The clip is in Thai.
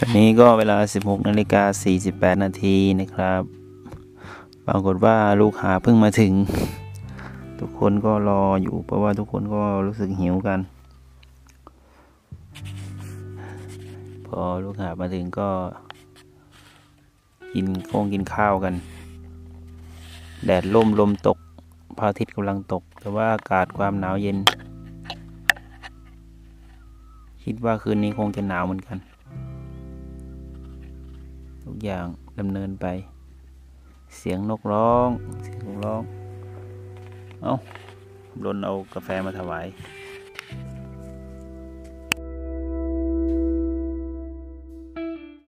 ตอนนี้ก็เวลา 16นาฬิกา48 นาทีนะครับ ปรากฏว่าลูกหาเพิ่งมาถึง ทุกคนก็รออยู่เพราะว่าทุกคนก็รู้สึกหิวกัน พอลูกหามาถึงก็ กินโค้งกินข้าวกัน แดดล่มลมตกพระอาทิตย์กำลังตก แต่ว่าอากาศความหนาวเย็น คิดว่าคืนนี้คงจะหนาวเหมือนกัน ทุกอย่างดำเนินไป เสียงนกร้อง เสียงนกร้อง เอา้าลนเอากาแฟมาถวาย